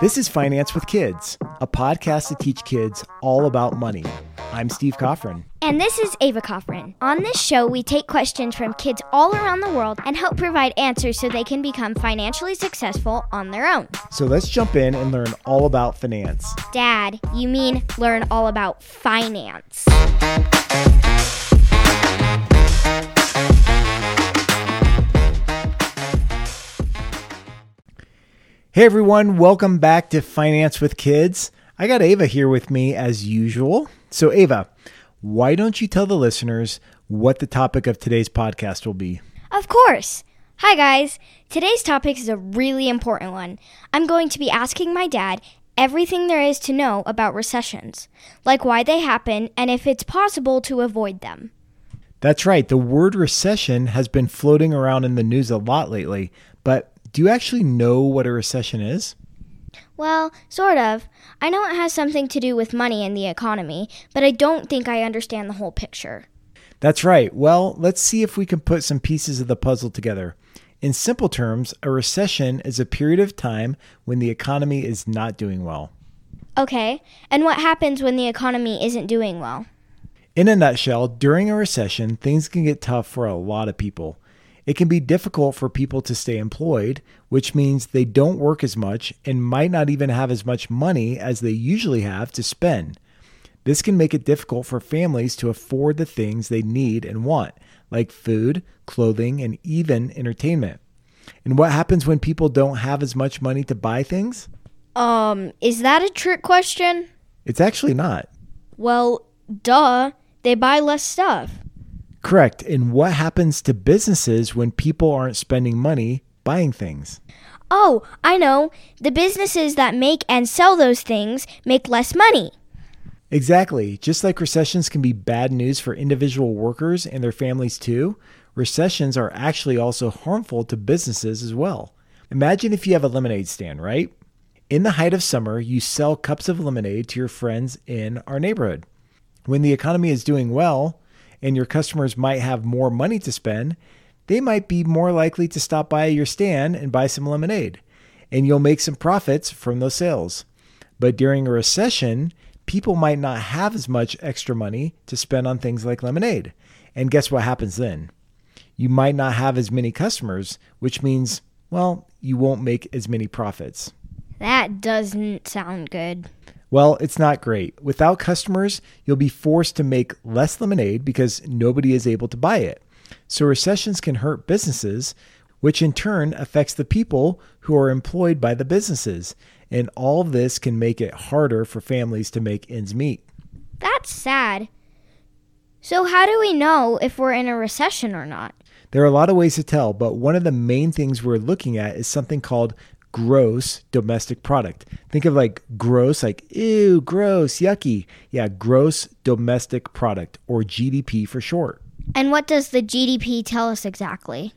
This is Finance with Kids, a podcast to teach kids all about money. I'm Steve Coffrin. And this is Ava Coffrin. On this show, we take questions from kids all around the world and help provide answers so they can become financially successful on their own. So let's jump in and learn all about finance. Dad, you mean learn all about finance. Hey everyone, welcome back to Finance with Kids. I got Ava here with me as usual. So, Ava, why don't you tell the listeners what the topic of today's podcast will be? Of course. Hi, guys. Today's topic is a really important one. I'm going to be asking my dad everything there is to know about recessions, like why they happen and if it's possible to avoid them. That's right. The word recession has been floating around in the news a lot lately, but do you actually know what a recession is? Well, sort of. I know it has something to do with money and the economy, but I don't think I understand the whole picture. That's right. Well, let's see if we can put some pieces of the puzzle together. In simple terms, a recession is a period of time when the economy is not doing well. Okay, and what happens when the economy isn't doing well? In a nutshell, during a recession, things can get tough for a lot of people. It can be difficult for people to stay employed, which means they don't work as much and might not even have as much money as they usually have to spend. This can make it difficult for families to afford the things they need and want, like food, clothing, and even entertainment. And what happens when people don't have as much money to buy things? Um, is that a trick question? It's actually not. Well, duh. They buy less stuff. Correct. And what happens to businesses when people aren't spending money buying things? Oh, I know. The businesses that make and sell those things make less money. Exactly. Just like recessions can be bad news for individual workers and their families too, recessions are actually also harmful to businesses as well. Imagine if you have a lemonade stand, right? In the height of summer, you sell cups of lemonade to your friends in our neighborhood. When the economy is doing well, and your customers might have more money to spend, they might be more likely to stop by your stand and buy some lemonade, and you'll make some profits from those sales. But during a recession, people might not have as much extra money to spend on things like lemonade. And guess what happens then? You might not have as many customers, which means, well, you won't make as many profits. That doesn't sound good. Well, it's not great. Without customers, you'll be forced to make less lemonade because nobody is able to buy it. So recessions can hurt businesses, which in turn affects the people who are employed by the businesses. And all of this can make it harder for families to make ends meet. That's sad. So, how do we know if we're in a recession or not? There are a lot of ways to tell, but one of the main things we're looking at is something called gross domestic product. Think of like gross, like ew, gross, yucky. Yeah, gross domestic product or GDP for short. And what does the GDP tell us exactly?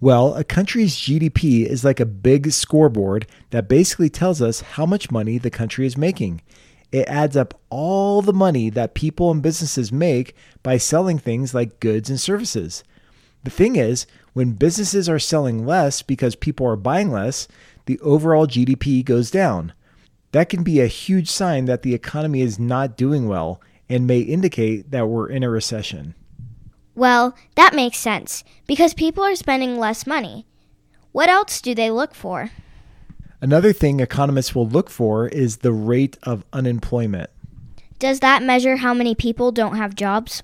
Well, a country's GDP is like a big scoreboard that basically tells us how much money the country is making. It adds up all the money that people and businesses make by selling things like goods and services. The thing is, when businesses are selling less because people are buying less, the overall GDP goes down. That can be a huge sign that the economy is not doing well and may indicate that we're in a recession. Well, that makes sense because people are spending less money. What else do they look for? Another thing economists will look for is the rate of unemployment. Does that measure how many people don't have jobs?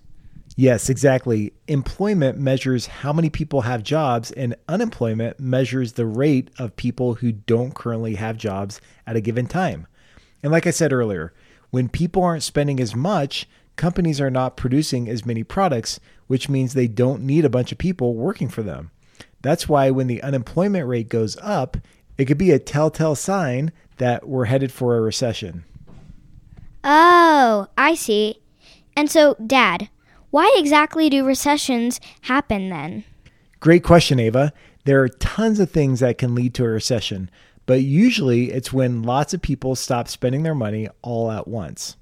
Yes, exactly. Employment measures how many people have jobs, and unemployment measures the rate of people who don't currently have jobs at a given time. And like I said earlier, when people aren't spending as much, companies are not producing as many products, which means they don't need a bunch of people working for them. That's why when the unemployment rate goes up, it could be a telltale sign that we're headed for a recession. Oh, I see. And so, Dad, why exactly do recessions happen then? Great question, Ava. There are tons of things that can lead to a recession, but usually it's when lots of people stop spending their money all at once.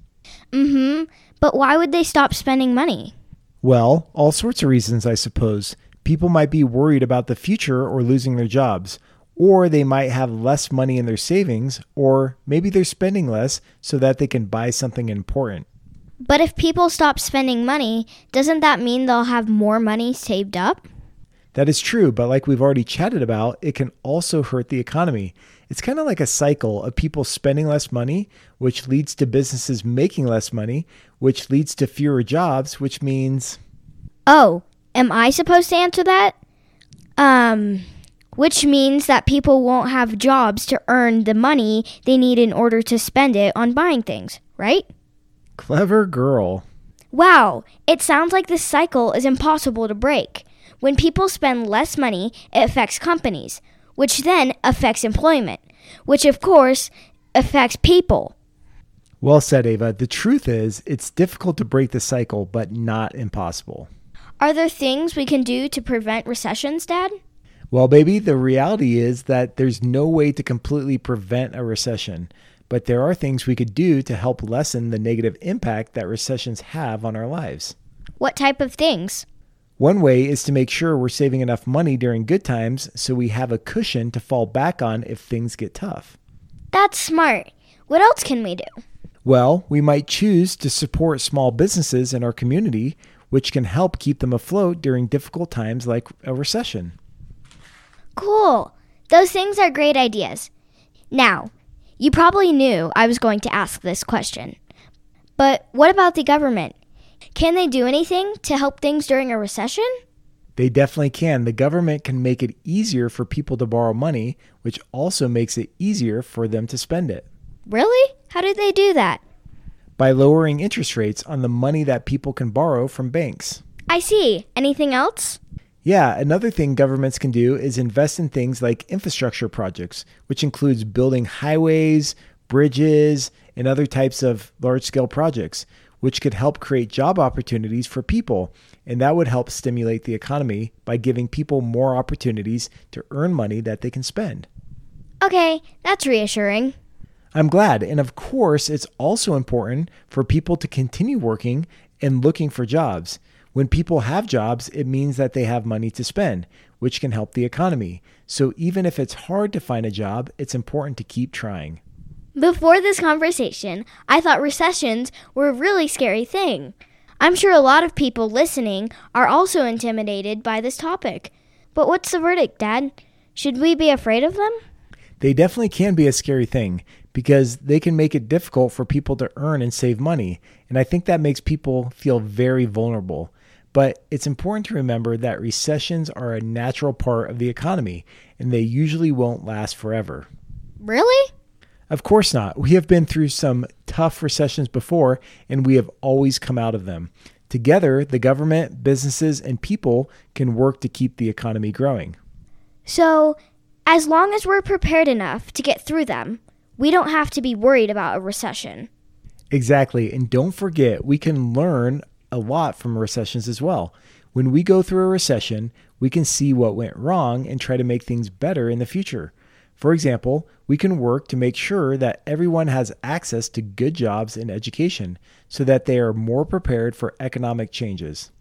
Mm hmm. But why would they stop spending money? Well, all sorts of reasons, I suppose. People might be worried about the future or losing their jobs, Or they might have less money in their savings, or maybe they're spending less so that they can buy something important. But if people stop spending money, doesn't that mean they'll have more money saved up? That is true, but like we've already chatted about, it can also hurt the economy. It's kind of like a cycle of people spending less money, which leads to businesses making less money, which leads to fewer jobs, which means. Oh, am I supposed to answer that? Um, which means that people won't have jobs to earn the money they need in order to spend it on buying things, right? Clever girl. Wow, it sounds like this cycle is impossible to break. When people spend less money, it affects companies, which then affects employment, which of course affects people. Well said, Ava. The truth is, it's difficult to break the cycle, but not impossible. Are there things we can do to prevent recessions, Dad? Well, baby, the reality is that there's no way to completely prevent a recession, but there are things we could do to help lessen the negative impact that recessions have on our lives. What type of things? One way is to make sure we're saving enough money during good times so we have a cushion to fall back on if things get tough. That's smart. What else can we do? Well, we might choose to support small businesses in our community, which can help keep them afloat during difficult times like a recession. Cool. Those things are great ideas. Now, you probably knew I was going to ask this question. But what about the government? Can they do anything to help things during a recession? They definitely can. The government can make it easier for people to borrow money, which also makes it easier for them to spend it. Really? How did they do that? By lowering interest rates on the money that people can borrow from banks. I see. Anything else? Yeah, another thing governments can do is invest in things like infrastructure projects, which includes building highways, bridges, and other types of large scale projects which could help create job opportunities for people. And that would help stimulate the economy by giving people more opportunities to earn money that they can spend. Okay, that's reassuring. I'm glad. And of course, it's also important for people to continue working and looking for jobs. When people have jobs, it means that they have money to spend, which can help the economy. So even if it's hard to find a job, it's important to keep trying. Before this conversation, I thought recessions were a really scary thing. I'm sure a lot of people listening are also intimidated by this topic. But what's the verdict, Dad? Should we be afraid of them? They definitely can be a scary thing because they can make it difficult for people to earn and save money. And I think that makes people feel very vulnerable. But it's important to remember that recessions are a natural part of the economy and they usually won't last forever. Really? Of course not. We have been through some tough recessions before, and we have always come out of them. Together, the government, businesses, and people can work to keep the economy growing. So, as long as we're prepared enough to get through them, we don't have to be worried about a recession. Exactly. And don't forget, we can learn a lot from recessions as well. When we go through a recession, we can see what went wrong and try to make things better in the future. For example, we can work to make sure that everyone has access to good jobs and education so that they are more prepared for economic changes.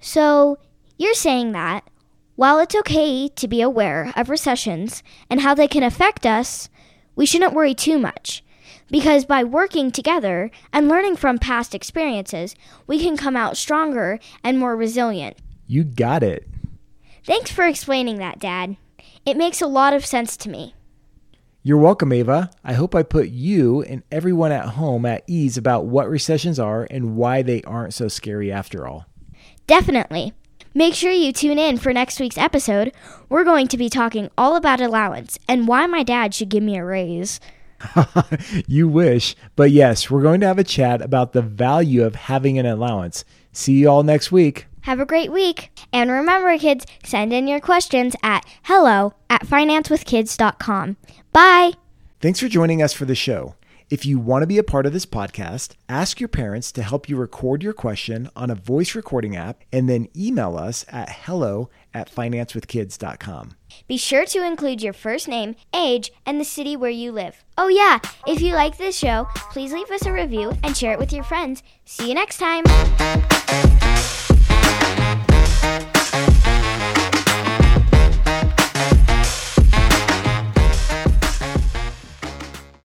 So, you're saying that while it's okay to be aware of recessions and how they can affect us, we shouldn't worry too much. Because by working together and learning from past experiences, we can come out stronger and more resilient. You got it. Thanks for explaining that, Dad. It makes a lot of sense to me. You're welcome, Ava. I hope I put you and everyone at home at ease about what recessions are and why they aren't so scary after all. Definitely. Make sure you tune in for next week's episode. We're going to be talking all about allowance and why my dad should give me a raise. you wish, but yes, we're going to have a chat about the value of having an allowance. See you all next week. Have a great week. And remember, kids, send in your questions at hello at financewithkids.com. Bye. Thanks for joining us for the show. If you want to be a part of this podcast, ask your parents to help you record your question on a voice recording app and then email us at hello at financewithkids.com. Be sure to include your first name, age, and the city where you live. Oh, yeah, if you like this show, please leave us a review and share it with your friends. See you next time.